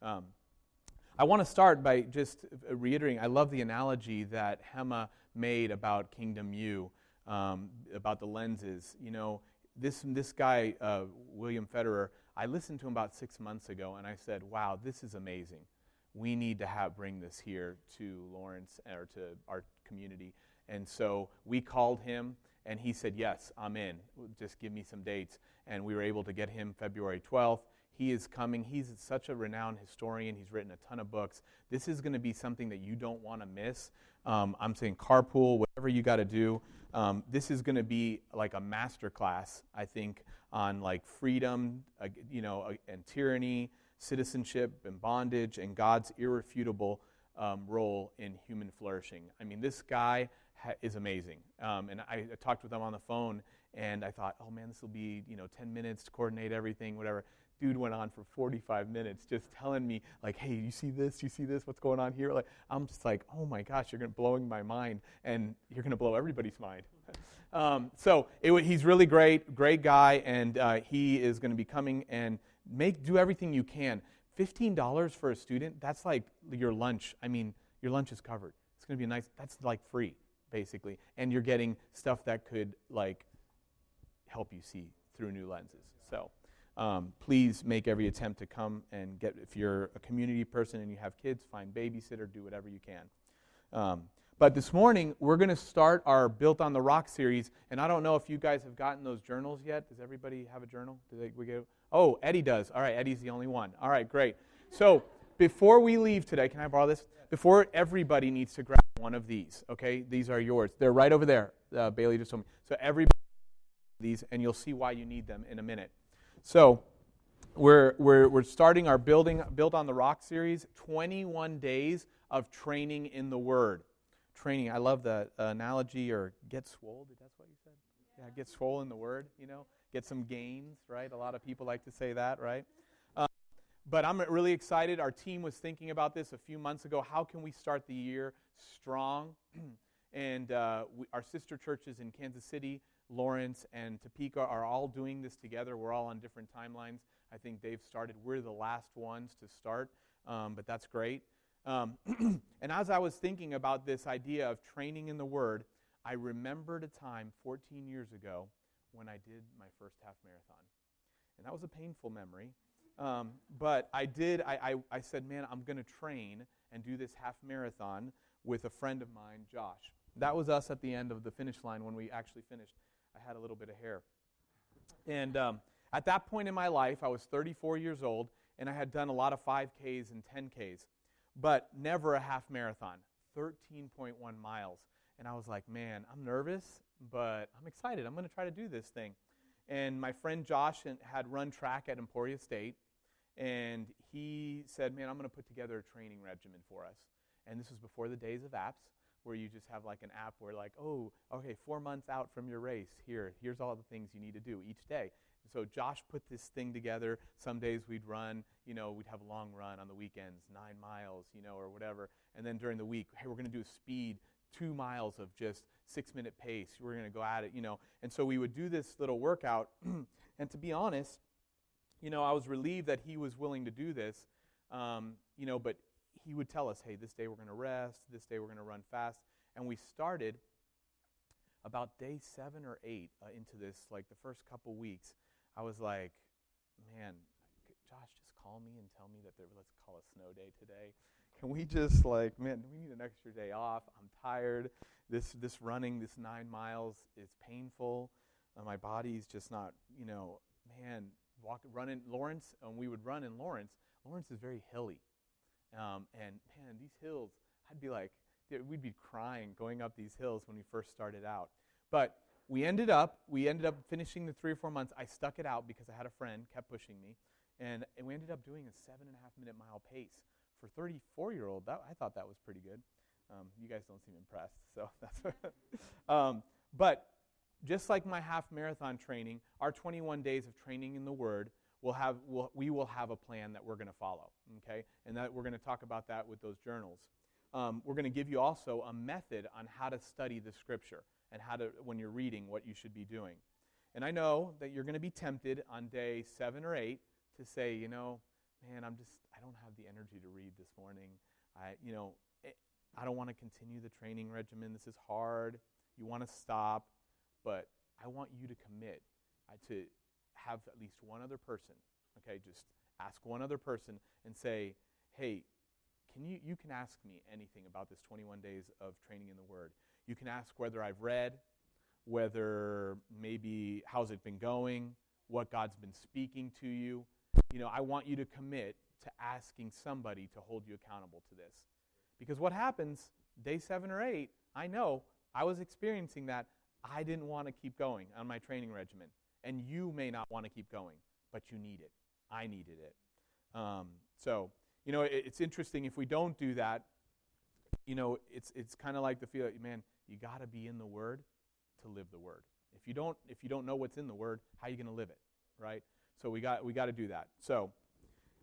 Um, I want to start by just reiterating I love the analogy that Hema made about Kingdom U, um, about the lenses. You know, this, this guy, uh, William Federer, I listened to him about six months ago and I said, wow, this is amazing. We need to have, bring this here to Lawrence or to our community. And so we called him and he said, yes, I'm in. Just give me some dates. And we were able to get him February 12th. He is coming. He's such a renowned historian. He's written a ton of books. This is going to be something that you don't want to miss. Um, I'm saying carpool, whatever you got to do. Um, this is going to be like a master class, I think, on like freedom, uh, you know, uh, and tyranny, citizenship and bondage, and God's irrefutable um, role in human flourishing. I mean, this guy ha- is amazing. Um, and I, I talked with him on the phone, and I thought, oh man, this will be you know 10 minutes to coordinate everything, whatever dude went on for 45 minutes just telling me like hey you see this? You see this? What's going on here? Like i'm just like oh my gosh you're to blowing my mind and you're to blow everybody's mind. Um, so it, he's really great great guy and uh, he is going to be coming and make do everything you can. $15 for a student that's like your lunch i mean your lunch is covered. It's going to be a nice that's like free basically and you're getting stuff that could like help you see through new lenses so um, please make every attempt to come and get, if you're a community person and you have kids, find babysitter, do whatever you can. Um, but this morning, we're going to start our Built on the Rock series. And I don't know if you guys have gotten those journals yet. Does everybody have a journal? Do they, we get, oh, Eddie does. All right, Eddie's the only one. All right, great. So before we leave today, can I borrow this? Before everybody needs to grab one of these, okay? These are yours. They're right over there. Uh, Bailey just told me. So everybody these, and you'll see why you need them in a minute. So we're, we're, we're starting our building built on the rock series 21 days of training in the word. Training i love the analogy or get swole that's what you said? Yeah get swole in the word you know? Get some gains right? A lot of people like to say that right? Um, but i'm really excited. Our team was thinking about this a few months ago. How can we start the year strong? And uh, we, our sister churches in kansas city Lawrence and Topeka are all doing this together. We're all on different timelines. I think they've started. We're the last ones to start, um, but that's great. Um, and as I was thinking about this idea of training in the Word, I remembered a time 14 years ago when I did my first half marathon. And that was a painful memory. Um, but I did, I, I, I said, man, I'm going to train and do this half marathon with a friend of mine, Josh. That was us at the end of the finish line when we actually finished. I had a little bit of hair. And um, at that point in my life, I was 34 years old, and I had done a lot of 5Ks and 10Ks, but never a half marathon, 13.1 miles. And I was like, man, I'm nervous, but I'm excited. I'm going to try to do this thing. And my friend Josh had run track at Emporia State, and he said, man, I'm going to put together a training regimen for us. And this was before the days of apps where you just have like an app where like, oh, okay, four months out from your race, here, here's all the things you need to do each day. So Josh put this thing together. Some days we'd run, you know, we'd have a long run on the weekends, nine miles, you know, or whatever. And then during the week, hey, we're going to do a speed two miles of just six minute pace. We're going to go at it, you know. And so we would do this little workout. and to be honest, you know, I was relieved that he was willing to do this, um, you know, but he would tell us, hey, this day we're going to rest, this day we're going to run fast. And we started about day seven or eight uh, into this, like the first couple weeks. I was like, man, Josh, just call me and tell me that there, let's call a snow day today. Can we just like, man, we need an extra day off. I'm tired. This this running, this nine miles is painful. Uh, my body's just not, you know, man, walk, running Lawrence, and we would run in Lawrence. Lawrence is very hilly. Um, and man, these hills, I'd be like, we'd be crying going up these hills when we first started out. But we ended up, we ended up finishing the three or four months. I stuck it out because I had a friend kept pushing me, and, and we ended up doing a seven and a half minute mile pace for 34 year old. I thought that was pretty good. Um, you guys don't seem impressed, so that's. um, but just like my half marathon training, our 21 days of training in the Word we'll have, we'll, we will have a plan that we're going to follow, okay? And that we're going to talk about that with those journals. Um, we're going to give you also a method on how to study the Scripture and how to, when you're reading, what you should be doing. And I know that you're going to be tempted on day seven or eight to say, you know, man, I'm just, I don't have the energy to read this morning. I, you know, it, I don't want to continue the training regimen. This is hard. You want to stop, but I want you to commit uh, to have at least one other person. Okay, just ask one other person and say, hey, can you, you can ask me anything about this 21 days of training in the Word. You can ask whether I've read, whether maybe how's it been going, what God's been speaking to you. You know, I want you to commit to asking somebody to hold you accountable to this. Because what happens day seven or eight, I know I was experiencing that. I didn't want to keep going on my training regimen. And you may not want to keep going, but you need it. I needed it. Um, so, you know, it, it's interesting if we don't do that, you know, it's, it's kind of like the feel, man, you got to be in the Word to live the Word. If you don't, if you don't know what's in the Word, how are you going to live it, right? So we got, we got to do that. So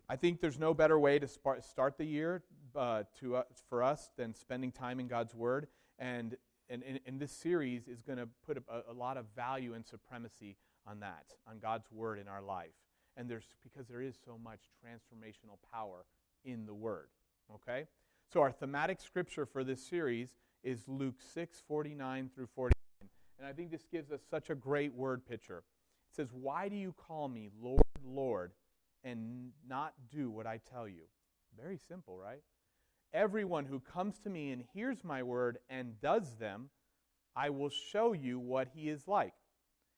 I think there's no better way to start the year uh, to, uh, for us than spending time in God's Word. And, and, and, and this series is going to put a, a lot of value and supremacy on that, on God's Word in our life. And there's because there is so much transformational power in the Word. Okay? So our thematic scripture for this series is Luke 6, 49 through 49. And I think this gives us such a great word picture. It says, Why do you call me Lord, Lord, and not do what I tell you? Very simple, right? Everyone who comes to me and hears my word and does them, I will show you what he is like.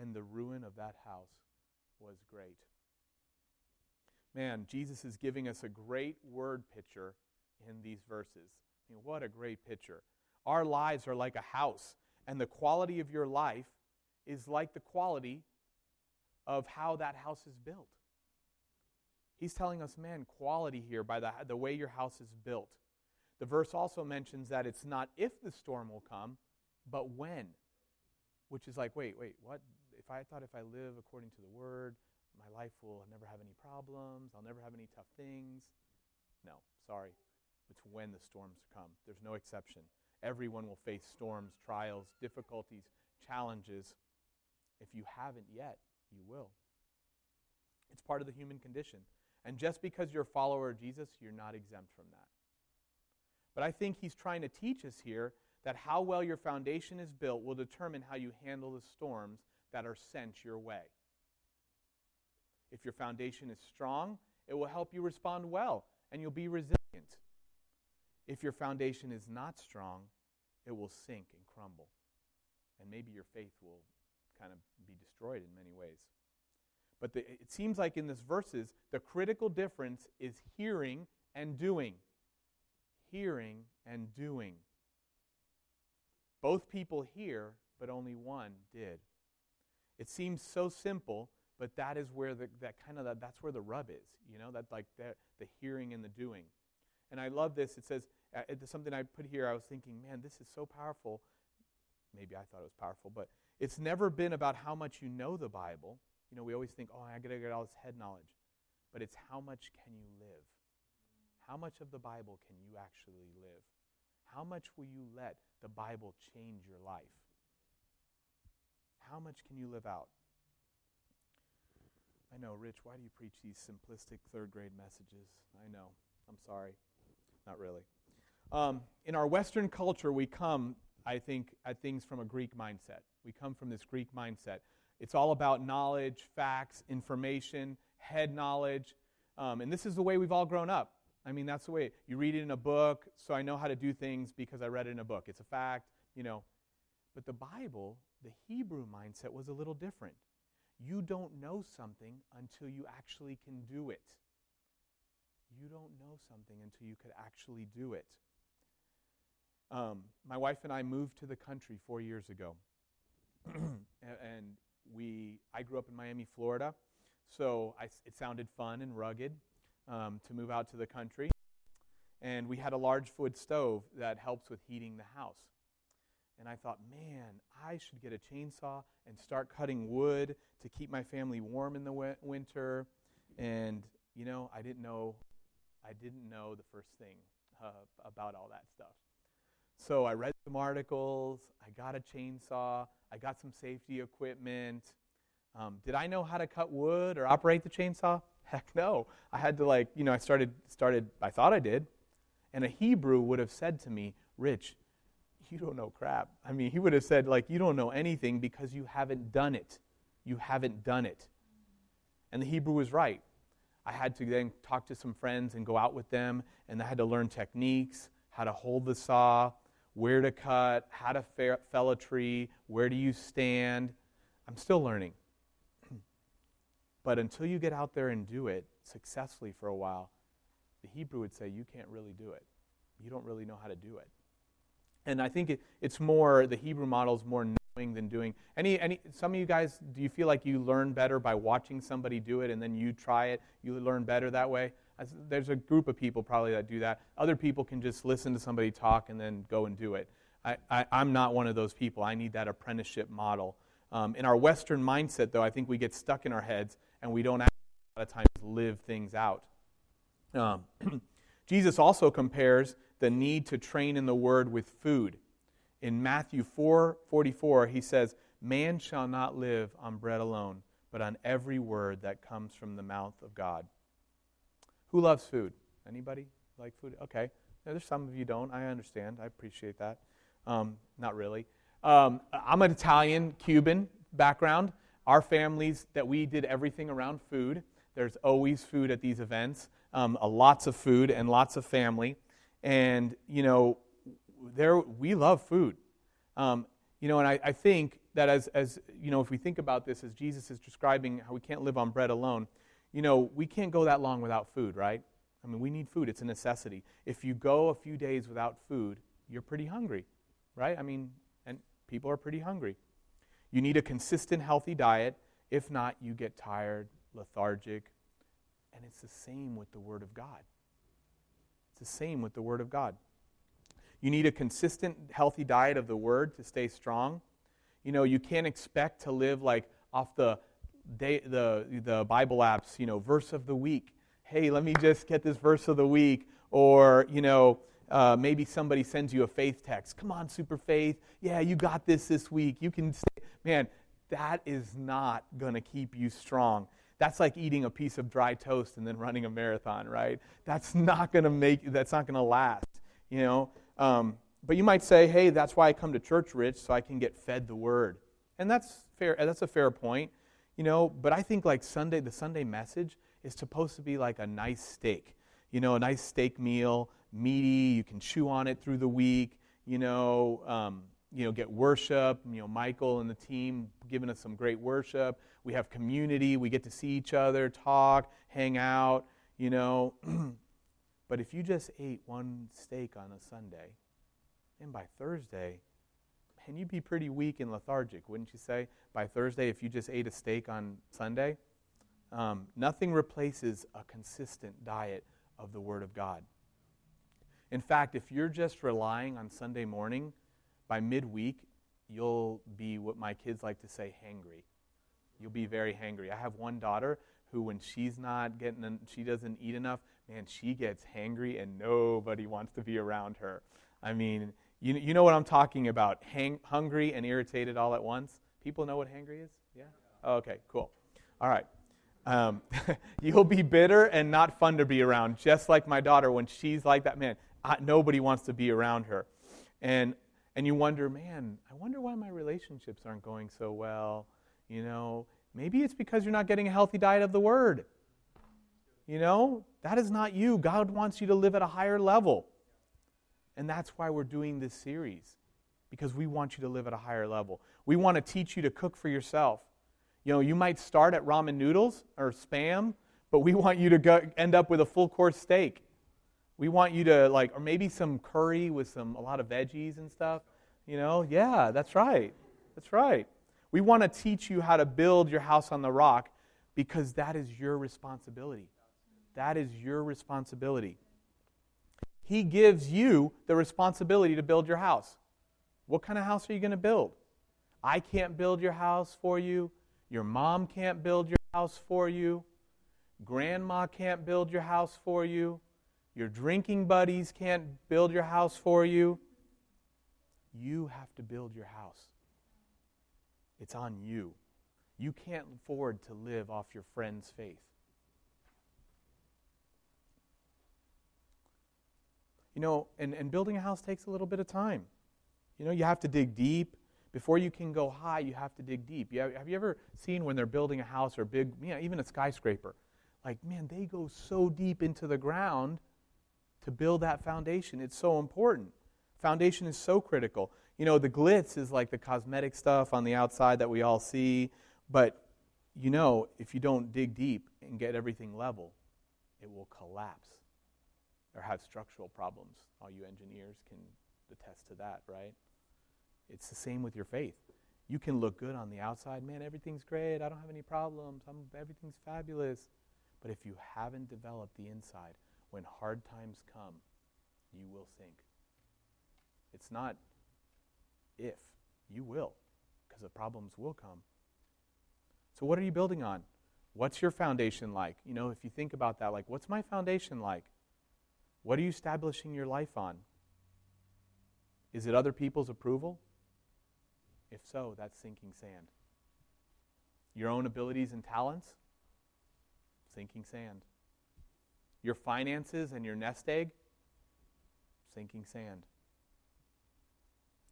and the ruin of that house was great. Man, Jesus is giving us a great word picture in these verses. I mean, what a great picture. Our lives are like a house, and the quality of your life is like the quality of how that house is built. He's telling us, man, quality here by the, the way your house is built. The verse also mentions that it's not if the storm will come, but when. Which is like, wait, wait, what? If I thought if I live according to the word, my life will never have any problems, I'll never have any tough things. No, sorry. It's when the storms come. There's no exception. Everyone will face storms, trials, difficulties, challenges. If you haven't yet, you will. It's part of the human condition. And just because you're a follower of Jesus, you're not exempt from that. But I think he's trying to teach us here that how well your foundation is built will determine how you handle the storms that are sent your way. If your foundation is strong, it will help you respond well and you'll be resilient. If your foundation is not strong, it will sink and crumble. And maybe your faith will kind of be destroyed in many ways. But the, it seems like in this verses, the critical difference is hearing and doing. Hearing and doing. Both people hear, but only one did. It seems so simple, but that is where the, that kind of that's where the rub is. You know, that like the, the hearing and the doing. And I love this. It says uh, something I put here. I was thinking, man, this is so powerful. Maybe I thought it was powerful, but it's never been about how much you know the Bible. You know, we always think, oh, I got to get all this head knowledge. But it's how much can you live? How much of the Bible can you actually live? How much will you let the Bible change your life? How much can you live out? I know, Rich, why do you preach these simplistic third grade messages? I know. I'm sorry. Not really. Um, in our Western culture, we come, I think, at things from a Greek mindset. We come from this Greek mindset. It's all about knowledge, facts, information, head knowledge. Um, and this is the way we've all grown up. I mean, that's the way you read it in a book, so I know how to do things because I read it in a book. It's a fact, you know. But the Bible, the Hebrew mindset was a little different. You don't know something until you actually can do it. You don't know something until you could actually do it. Um, my wife and I moved to the country four years ago. and we, I grew up in Miami, Florida, so I, it sounded fun and rugged. um, to move out to the country. And we had a large wood stove that helps with heating the house. And I thought, man, I should get a chainsaw and start cutting wood to keep my family warm in the winter. And, you know, I didn't know, I didn't know the first thing uh, about all that stuff. So I read some articles, I got a chainsaw, I got some safety equipment. Um, did I know how to cut wood or operate the chainsaw? Heck no. I had to like, you know, I started started I thought I did. And a Hebrew would have said to me, "Rich, you don't know crap." I mean, he would have said like, "You don't know anything because you haven't done it. You haven't done it." And the Hebrew was right. I had to then talk to some friends and go out with them, and I had to learn techniques, how to hold the saw, where to cut, how to fell a tree, where do you stand. I'm still learning. but until you get out there and do it successfully for a while, the Hebrew would say you can't really do it. You don't really know how to do it. And I think it, it's more, the Hebrew model is more knowing than doing. Any, any, some of you guys, do you feel like you learn better by watching somebody do it and then you try it? You learn better that way? There's a group of people probably that do that. Other people can just listen to somebody talk and then go and do it. I, I, am not one of those people. I need that apprenticeship model. Um, in our Western mindset, though, I think we get stuck in our heads and we don't a lot of times live things out. Um, Jesus also compares the need to train in the word with food. In Matthew 4 44, he says, Man shall not live on bread alone, but on every word that comes from the mouth of God. Who loves food? Anybody like food? Okay. there's some of you don't. I understand. I appreciate that. Um, not really. Um, I'm an Italian, Cuban background. Our families, that we did everything around food. There's always food at these events, um, lots of food and lots of family. And, you know, there, we love food. Um, you know, and I, I think that as, as, you know, if we think about this as Jesus is describing how we can't live on bread alone, you know, we can't go that long without food, right? I mean, we need food. It's a necessity. If you go a few days without food, you're pretty hungry, right? I mean, and people are pretty hungry. You need a consistent, healthy diet. If not, you get tired, lethargic. And it's the same with the Word of God. The same with the Word of God. You need a consistent, healthy diet of the Word to stay strong. You know, you can't expect to live like off the day, the, the Bible apps, you know, verse of the week. Hey, let me just get this verse of the week. Or, you know, uh, maybe somebody sends you a faith text. Come on, super faith. Yeah, you got this this week. You can stay. Man, that is not going to keep you strong. That's like eating a piece of dry toast and then running a marathon, right? That's not going to make, that's not going to last, you know? Um, but you might say, hey, that's why I come to church, Rich, so I can get fed the word. And that's fair, that's a fair point. You know, but I think like Sunday, the Sunday message is supposed to be like a nice steak. You know, a nice steak meal, meaty. You can chew on it through the week. You know, um, you know, get worship. You know, Michael and the team giving us some great worship. We have community. We get to see each other, talk, hang out. You know, but if you just ate one steak on a Sunday, and by Thursday and you'd be pretty weak and lethargic, wouldn't you say, by Thursday if you just ate a steak on Sunday? Um, nothing replaces a consistent diet of the Word of God. In fact, if you're just relying on Sunday morning, by midweek, you'll be what my kids like to say, hangry. You'll be very hangry. I have one daughter who, when she's not getting, she doesn't eat enough, man, she gets hangry and nobody wants to be around her. I mean, you, you know what I'm talking about. Hang, hungry and irritated all at once. People know what hangry is? Yeah? Oh, okay, cool. All right. Um, you'll be bitter and not fun to be around, just like my daughter when she's like that. Man, I, nobody wants to be around her. And, and you wonder, man, I wonder why my relationships aren't going so well. You know, maybe it's because you're not getting a healthy diet of the Word. You know, that is not you. God wants you to live at a higher level. And that's why we're doing this series, because we want you to live at a higher level. We want to teach you to cook for yourself. You know, you might start at ramen noodles or spam, but we want you to go, end up with a full course steak. We want you to like, or maybe some curry with some a lot of veggies and stuff. You know, yeah, that's right. That's right. We want to teach you how to build your house on the rock because that is your responsibility. That is your responsibility. He gives you the responsibility to build your house. What kind of house are you going to build? I can't build your house for you. Your mom can't build your house for you. Grandma can't build your house for you. Your drinking buddies can't build your house for you. You have to build your house. It's on you. You can't afford to live off your friend's faith. You know, and, and building a house takes a little bit of time. You know, you have to dig deep. Before you can go high, you have to dig deep. You have, have you ever seen when they're building a house or big, yeah, even a skyscraper? Like, man, they go so deep into the ground to build that foundation. It's so important. Foundation is so critical. You know, the glitz is like the cosmetic stuff on the outside that we all see, but you know, if you don't dig deep and get everything level, it will collapse or have structural problems. All you engineers can attest to that, right? It's the same with your faith. You can look good on the outside, man, everything's great, I don't have any problems, I'm, everything's fabulous. But if you haven't developed the inside, when hard times come, you will sink. It's not if, you will, because the problems will come. So, what are you building on? What's your foundation like? You know, if you think about that, like, what's my foundation like? What are you establishing your life on? Is it other people's approval? If so, that's sinking sand. Your own abilities and talents? Sinking sand. Your finances and your nest egg? Sinking sand.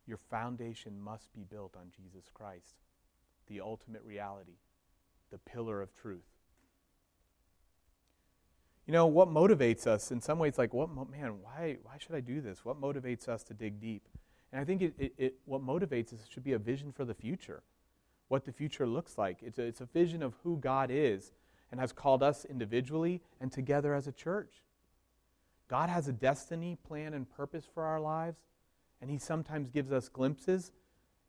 Your foundation must be built on Jesus Christ, the ultimate reality, the pillar of truth. You know, what motivates us in some ways, like, what, man, why, why should I do this? What motivates us to dig deep? And I think it, it, it, what motivates us should be a vision for the future, what the future looks like. It's a, it's a vision of who God is and has called us individually and together as a church. God has a destiny, plan, and purpose for our lives, and He sometimes gives us glimpses,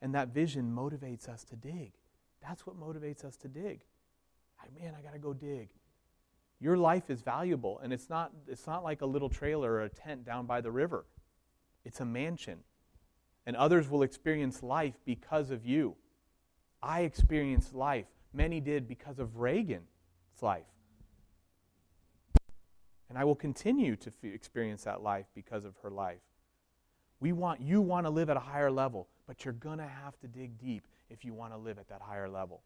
and that vision motivates us to dig. That's what motivates us to dig. I, man, I got to go dig. Your life is valuable, and it's not, it's not like a little trailer or a tent down by the river. It's a mansion. And others will experience life because of you. I experienced life. Many did because of Reagan's life. And I will continue to f- experience that life because of her life. We want you want to live at a higher level, but you're going to have to dig deep if you want to live at that higher level.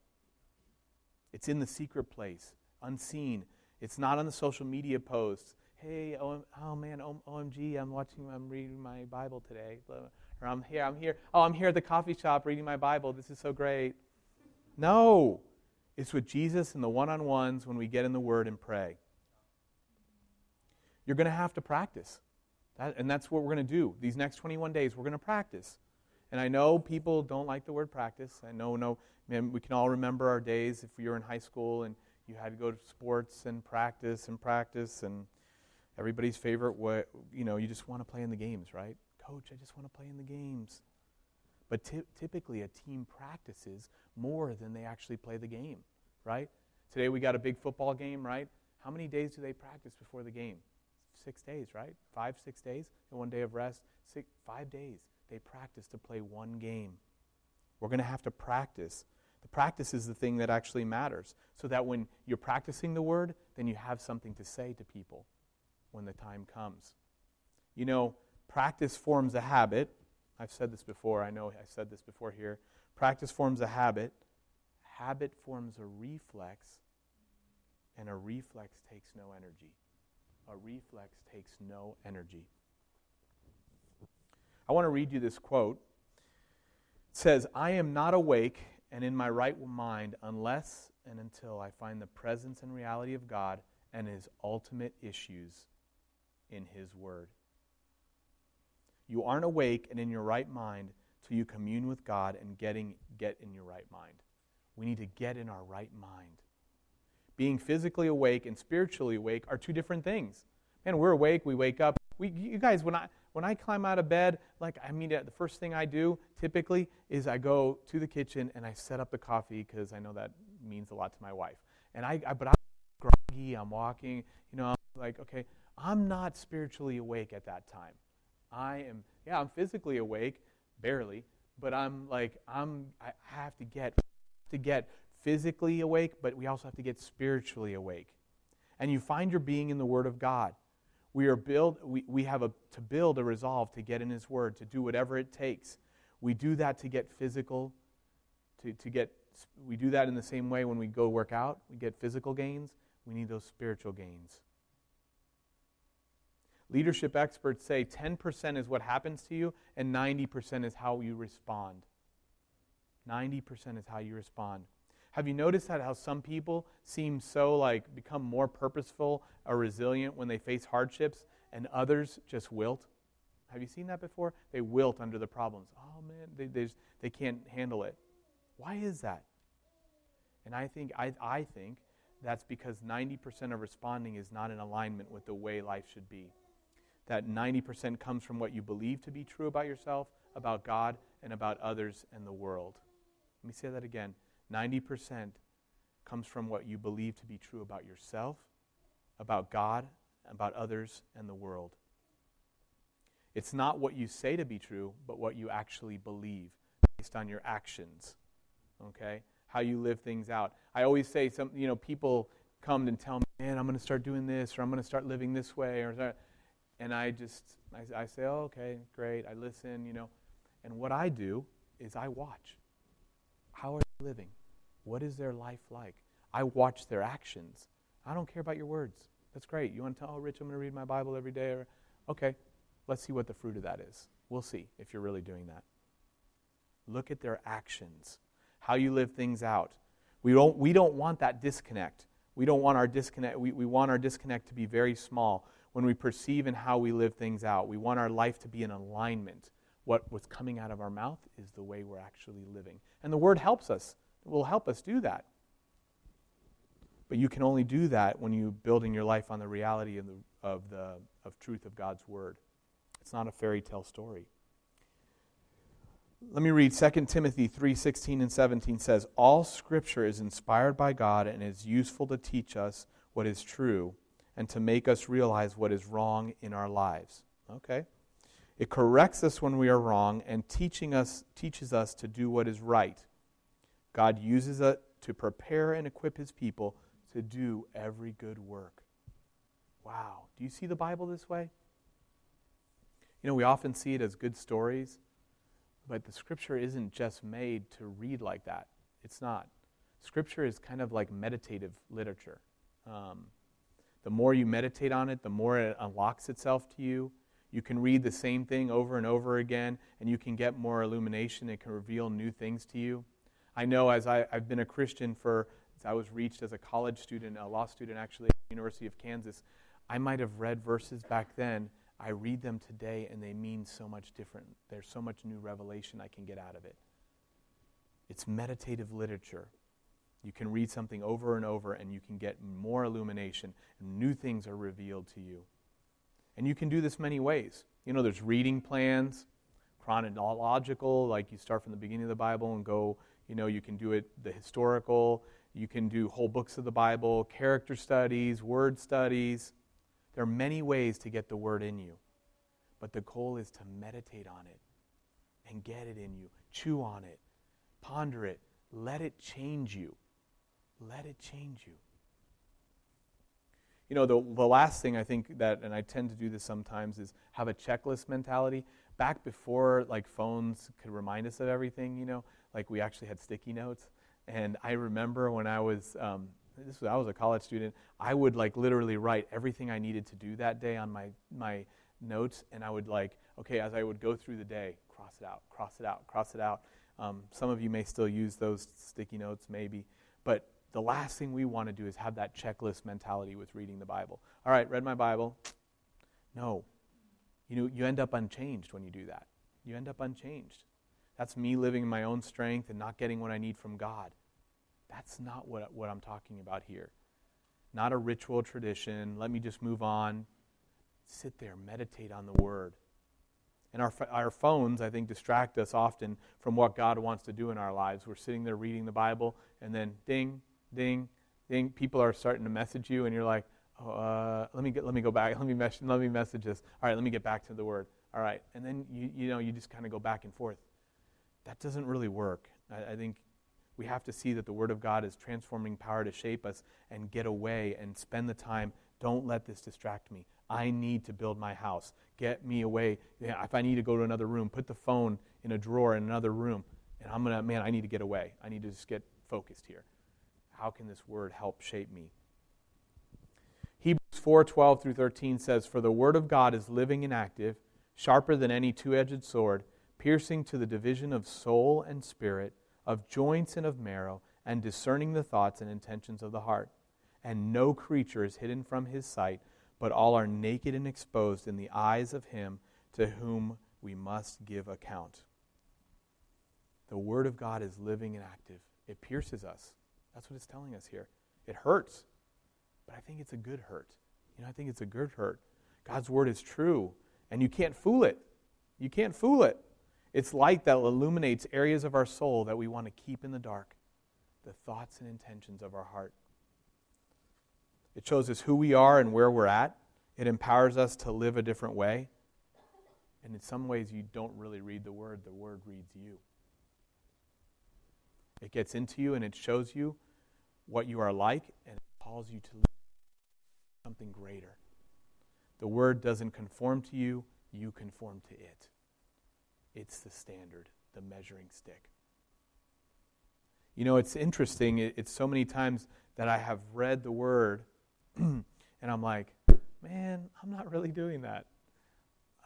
It's in the secret place, unseen, it's not on the social media posts. Hey, oh, oh man, OMG, I'm watching, I'm reading my Bible today. Or I'm here, I'm here. Oh, I'm here at the coffee shop reading my Bible. This is so great. No. It's with Jesus and the one on ones when we get in the Word and pray. You're going to have to practice. That, and that's what we're going to do. These next 21 days, we're going to practice. And I know people don't like the word practice. I know, no, man, we can all remember our days if we were in high school and you had to go to sports and practice and practice and everybody's favorite way, you know, you just want to play in the games, right? Coach, I just want to play in the games. But typically, a team practices more than they actually play the game, right? Today we got a big football game, right? How many days do they practice before the game? Six days, right? Five, six days, and one day of rest. Six, five days. They practice to play one game. We're going to have to practice the practice is the thing that actually matters. So that when you're practicing the word, then you have something to say to people when the time comes. You know, practice forms a habit. I've said this before. I know I said this before here. Practice forms a habit. Habit forms a reflex. And a reflex takes no energy. A reflex takes no energy. I want to read you this quote. It says, I am not awake and in my right mind unless and until I find the presence and reality of God and His ultimate issues in His Word. You aren't awake and in your right mind till you commune with God and getting, get in your right mind. We need to get in our right mind. Being physically awake and spiritually awake are two different things. Man, we're awake, we wake up. We, you guys, when I, when I climb out of bed, like, I mean, the first thing I do typically is I go to the kitchen and I set up the coffee because I know that means a lot to my wife. And I, I but I'm groggy, I'm walking, you know, I'm like, okay, I'm not spiritually awake at that time. I am, yeah, I'm physically awake, barely, but I'm like, I'm, I have to get, to get physically awake, but we also have to get spiritually awake. And you find your being in the Word of God. We are build, we, we have a, to build a resolve to get in His Word, to do whatever it takes. We do that to get physical, to, to get, we do that in the same way when we go work out. We get physical gains. We need those spiritual gains. Leadership experts say 10% is what happens to you, and 90% is how you respond. 90% is how you respond. Have you noticed that how some people seem so like become more purposeful or resilient when they face hardships and others just wilt? Have you seen that before? They wilt under the problems. Oh man, they, they, just, they can't handle it. Why is that? And I think I, I think that's because 90% of responding is not in alignment with the way life should be that 90% comes from what you believe to be true about yourself, about God, and about others and the world. Let me say that again 90% comes from what you believe to be true about yourself, about God, about others, and the world. It's not what you say to be true, but what you actually believe based on your actions. Okay? How you live things out. I always say some you know people come and tell me, "Man, I'm going to start doing this or I'm going to start living this way or and I just, I, I say, oh, okay, great. I listen, you know. And what I do is I watch. How are they living? What is their life like? I watch their actions. I don't care about your words. That's great. You want to tell, oh, Rich, I'm going to read my Bible every day? Or, okay, let's see what the fruit of that is. We'll see if you're really doing that. Look at their actions, how you live things out. We don't, we don't want that disconnect. We don't want our disconnect. We, we want our disconnect to be very small when we perceive and how we live things out. We want our life to be in alignment. What, what's coming out of our mouth is the way we're actually living. And the Word helps us, it will help us do that. But you can only do that when you're building your life on the reality of the, of the of truth of God's Word. It's not a fairy tale story. Let me read 2 Timothy 3:16 and 17 says all scripture is inspired by God and is useful to teach us what is true and to make us realize what is wrong in our lives. Okay? It corrects us when we are wrong and teaching us, teaches us to do what is right. God uses it to prepare and equip his people to do every good work. Wow. Do you see the Bible this way? You know, we often see it as good stories, but the scripture isn't just made to read like that. It's not. Scripture is kind of like meditative literature. Um, the more you meditate on it, the more it unlocks itself to you. You can read the same thing over and over again, and you can get more illumination. It can reveal new things to you. I know as I, have been a Christian for, I was reached as a college student, a law student actually at the University of Kansas, I might have read verses back then. I read them today, and they mean so much different. There's so much new revelation I can get out of it. It's meditative literature. You can read something over and over and you can get more illumination and new things are revealed to you. And you can do this many ways. You know, there's reading plans, chronological, like you start from the beginning of the Bible and go, you know, you can do it the historical, you can do whole books of the Bible, character studies, word studies. There are many ways to get the word in you. But the goal is to meditate on it and get it in you, chew on it, ponder it, let it change you. Let it change you. You know, the, the last thing I think that, and I tend to do this sometimes, is have a checklist mentality. Back before, like, phones could remind us of everything, you know, like we actually had sticky notes. And I remember when I was, um, this was, I was a college student, I would, like, literally write everything I needed to do that day on my, my notes. And I would, like, okay, as I would go through the day, cross it out, cross it out, cross it out. Um, some of you may still use those sticky notes, maybe. But the last thing we want to do is have that checklist mentality with reading the Bible. All right, read my Bible. No. You know, you end up unchanged when you do that. You end up unchanged. That's me living in my own strength and not getting what I need from God. That's not what, what I'm talking about here. Not a ritual tradition. Let me just move on. Sit there, meditate on the Word. And our, our phones, I think, distract us often from what God wants to do in our lives. We're sitting there reading the Bible, and then ding, ding, ding. People are starting to message you, and you're like, uh, let me get, let me go back. Let me mes- let me message this. All right, let me get back to the word. All right, and then you you know you just kind of go back and forth. That doesn't really work. I, I think we have to see that the Word of God is transforming power to shape us and get away and spend the time. Don't let this distract me. I need to build my house. Get me away. If I need to go to another room, put the phone in a drawer in another room. And I'm going to, man, I need to get away. I need to just get focused here. How can this word help shape me? Hebrews 4 12 through 13 says, For the word of God is living and active, sharper than any two edged sword, piercing to the division of soul and spirit, of joints and of marrow, and discerning the thoughts and intentions of the heart. And no creature is hidden from his sight, but all are naked and exposed in the eyes of him to whom we must give account. The Word of God is living and active. It pierces us. That's what it's telling us here. It hurts, but I think it's a good hurt. You know, I think it's a good hurt. God's Word is true, and you can't fool it. You can't fool it. It's light that illuminates areas of our soul that we want to keep in the dark, the thoughts and intentions of our heart. It shows us who we are and where we're at. It empowers us to live a different way. And in some ways, you don't really read the Word, the Word reads you. It gets into you and it shows you what you are like and it calls you to something greater. The word doesn't conform to you, you conform to it. It's the standard, the measuring stick. You know, it's interesting. It's so many times that I have read the word and I'm like, man, I'm not really doing that.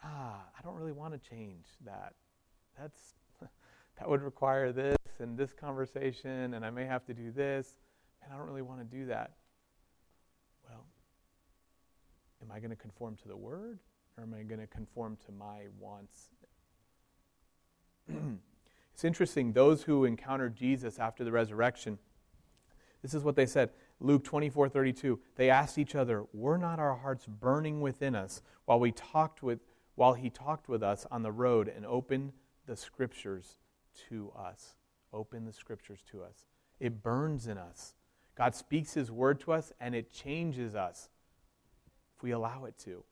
Ah, I don't really want to change that. That's that would require this and this conversation, and I may have to do this, and I don't really want to do that. Well, am I going to conform to the word, or am I going to conform to my wants? it's interesting, those who encountered Jesus after the resurrection, this is what they said. Luke 24 32. They asked each other, Were not our hearts burning within us while we talked with while he talked with us on the road and opened the scriptures to us? open the scriptures to us. It burns in us. God speaks his word to us and it changes us if we allow it to.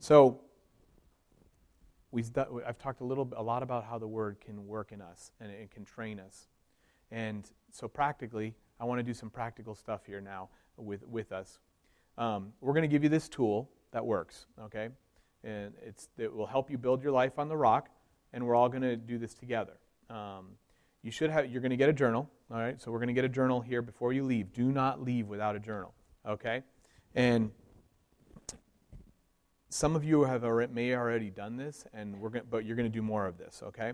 So, we've I've talked a little a lot about how the word can work in us and it can train us. And so practically, I want to do some practical stuff here now with, with us. Um, we're going to give you this tool that works, okay? And it's, it will help you build your life on the rock, and we're all going to do this together. Um, you should have you're going to get a journal all right? So we're going to get a journal here before you leave. Do not leave without a journal okay? And some of you have already, may already done this and we're going but you're going to do more of this okay?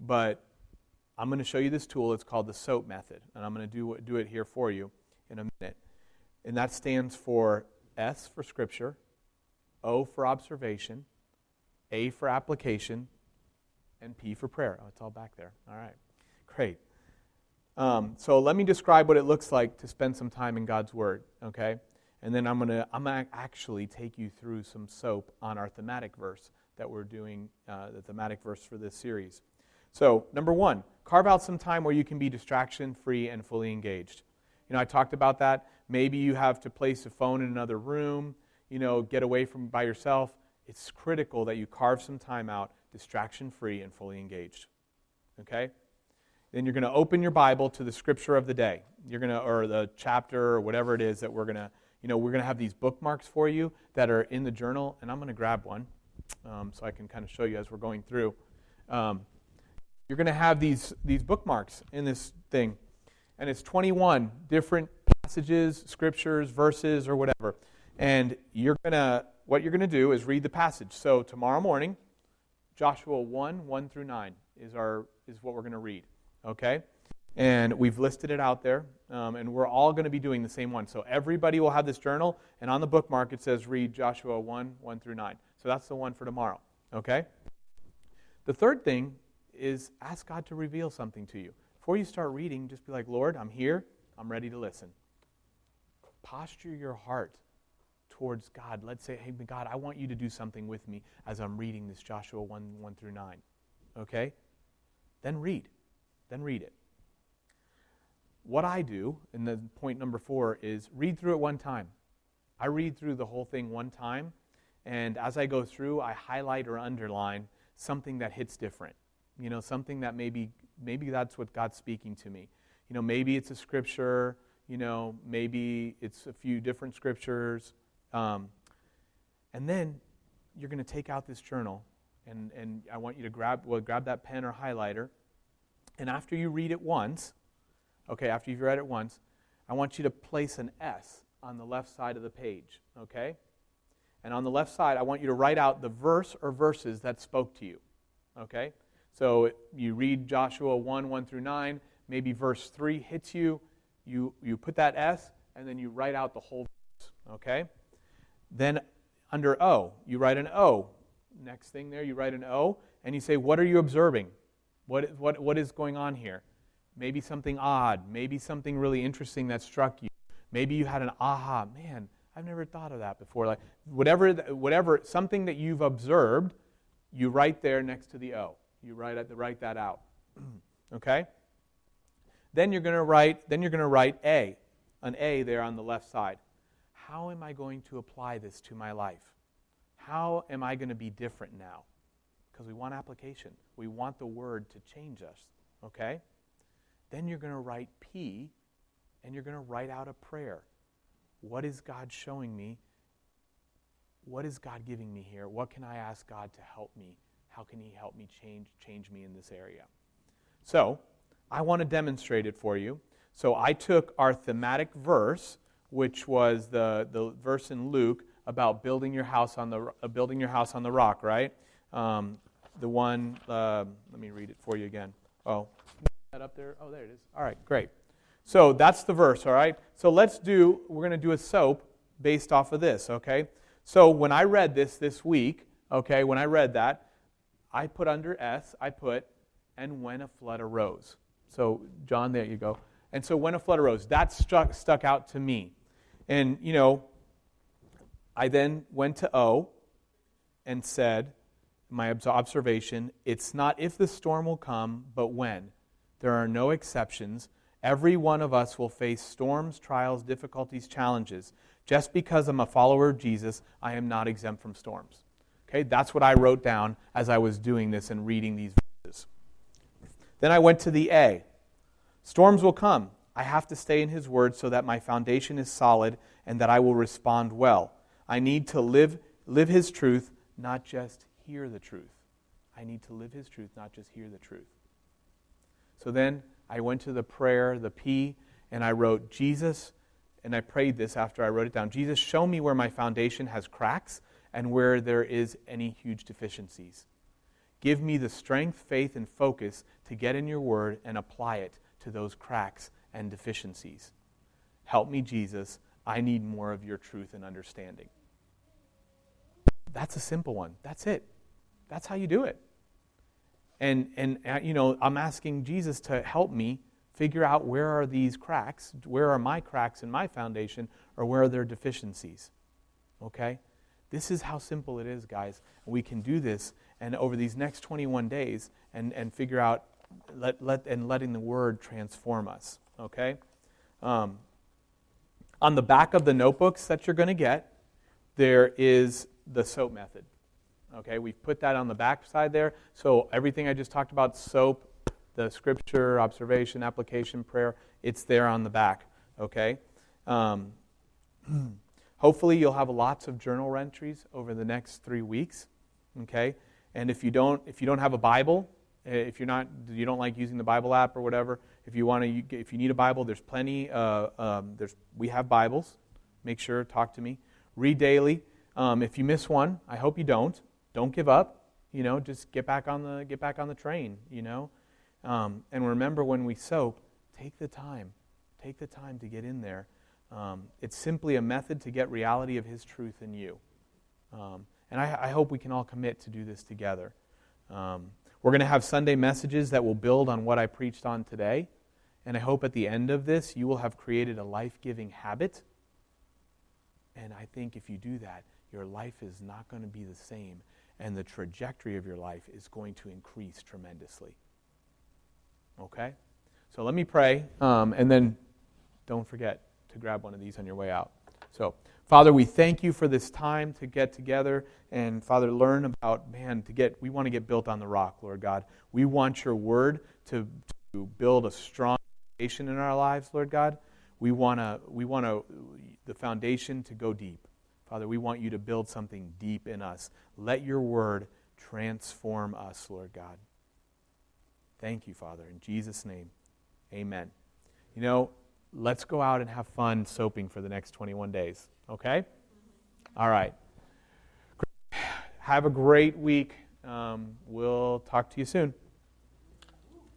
But i'm going to show you this tool. It's called the soap method and i'm going to do, do it here for you in a minute. And that stands for s for scripture o for observation a for application and p for prayer oh it's all back there all right Great. Um, so let me describe what it looks like to spend some time in God's Word, okay? And then I'm going to I'm gonna actually take you through some soap on our thematic verse that we're doing, uh, the thematic verse for this series. So, number one, carve out some time where you can be distraction free and fully engaged. You know, I talked about that. Maybe you have to place a phone in another room, you know, get away from by yourself. It's critical that you carve some time out, distraction free and fully engaged. Okay? then you're going to open your Bible to the scripture of the day. You're going to, or the chapter or whatever it is that we're going to, you know, we're going to have these bookmarks for you that are in the journal, and I'm going to grab one um, so I can kind of show you as we're going through. Um, you're going to have these these bookmarks in this thing, and it's 21 different passages, scriptures, verses, or whatever. And you're gonna what you're gonna do is read the passage. So tomorrow morning, Joshua 1 1 through 9 is our is what we're going to read okay? And we've listed it out there, um, and we're all going to be doing the same one. So everybody will have this journal, and on the bookmark it says read Joshua 1 1 through 9. So that's the one for tomorrow, okay? The third thing is ask God to reveal something to you. Before you start reading, just be like, Lord, I'm here, I'm ready to listen. Posture your heart towards God. Let's say, hey, God, I want you to do something with me as I'm reading this Joshua 1 1 through 9. Okay? Then read then read it. What I do, and then point number four, is read through it one time. I read through the whole thing one time, and as I go through, I highlight or underline something that hits different. You know, something that maybe maybe that's what God's speaking to me. You know, maybe it's a scripture. You know, maybe it's a few different scriptures. Um, and then you're going to take out this journal, and, and I want you to grab well grab that pen or highlighter, and after you read it once, okay, after you've read it once, I want you to place an S on the left side of the page, okay? And on the left side, I want you to write out the verse or verses that spoke to you, okay? So you read Joshua 1 1 through 9, maybe verse 3 hits you, you, you put that S, and then you write out the whole verse, okay? Then under O, you write an O. Next thing there, you write an O, and you say, What are you observing? What, what, what is going on here? Maybe something odd, maybe something really interesting that struck you. Maybe you had an aha, man, I've never thought of that before. Like whatever, whatever, something that you've observed, you write there next to the O. You write, write that out. okay? Then you're going to write, then you're going to write A, an A there on the left side. How am I going to apply this to my life? How am I going to be different now? Because we want application. We want the word to change us. Okay? Then you're going to write P and you're going to write out a prayer. What is God showing me? What is God giving me here? What can I ask God to help me? How can He help me change, change me in this area? So, I want to demonstrate it for you. So, I took our thematic verse, which was the, the verse in Luke about building your house on the, uh, building your house on the rock, right? Um, the one, uh, let me read it for you again. Oh, that up there? Oh, there it is. All right, great. So that's the verse, all right? So let's do, we're going to do a soap based off of this, okay? So when I read this this week, okay, when I read that, I put under S, I put, and when a flood arose. So, John, there you go. And so when a flood arose, that struck, stuck out to me. And, you know, I then went to O and said, my observation, it's not if the storm will come, but when. There are no exceptions. Every one of us will face storms, trials, difficulties, challenges. Just because I'm a follower of Jesus, I am not exempt from storms. Okay, that's what I wrote down as I was doing this and reading these verses. Then I went to the A. Storms will come. I have to stay in His Word so that my foundation is solid and that I will respond well. I need to live, live His truth, not just hear the truth. I need to live His truth, not just hear the truth. So then I went to the prayer, the P, and I wrote, Jesus, and I prayed this after I wrote it down Jesus, show me where my foundation has cracks and where there is any huge deficiencies. Give me the strength, faith, and focus to get in your word and apply it to those cracks and deficiencies. Help me, Jesus. I need more of your truth and understanding. That's a simple one. That's it. That's how you do it. And, and uh, you know, I'm asking Jesus to help me figure out where are these cracks, where are my cracks in my foundation, or where are their deficiencies. Okay? This is how simple it is, guys. We can do this and over these next 21 days and, and figure out let, let, and letting the word transform us. Okay? Um, on the back of the notebooks that you're going to get, there is the SOAP method. Okay, we've put that on the back side there. So everything I just talked about, SOAP, the scripture, observation, application, prayer, it's there on the back. Okay? Um, hopefully you'll have lots of journal entries over the next three weeks. Okay? And if you don't, if you don't have a Bible, if you're not, you don't like using the Bible app or whatever, if you want to, if you need a Bible, there's plenty. Uh, um, there's, we have Bibles. Make sure, talk to me. Read daily. Um, if you miss one, I hope you don't don't give up. You know, just get back on the get back on the train. You know, um, and remember when we soap, take the time, take the time to get in there. Um, it's simply a method to get reality of His truth in you. Um, and I, I, hope we can all commit to do this together. Um, we're going to have Sunday messages that will build on what I preached on today. And I hope at the end of this, you will have created a life giving habit. And I think if you do that, your life is not going to be the same and the trajectory of your life is going to increase tremendously. Okay? So let me pray, um, and then don't forget to grab one of these on your way out. So, Father, we thank you for this time to get together and, Father, learn about, man, to get, we want to get built on the rock, Lord God. We want your word to, to build a strong foundation in our lives, Lord God. We want to, we want to, the foundation to go deep. Father, we want you to build something deep in us. Let your word transform us, Lord God. Thank you, Father. In Jesus' name, amen. You know, let's go out and have fun soaping for the next 21 days, okay? All right. Have a great week. Um, we'll talk to you soon.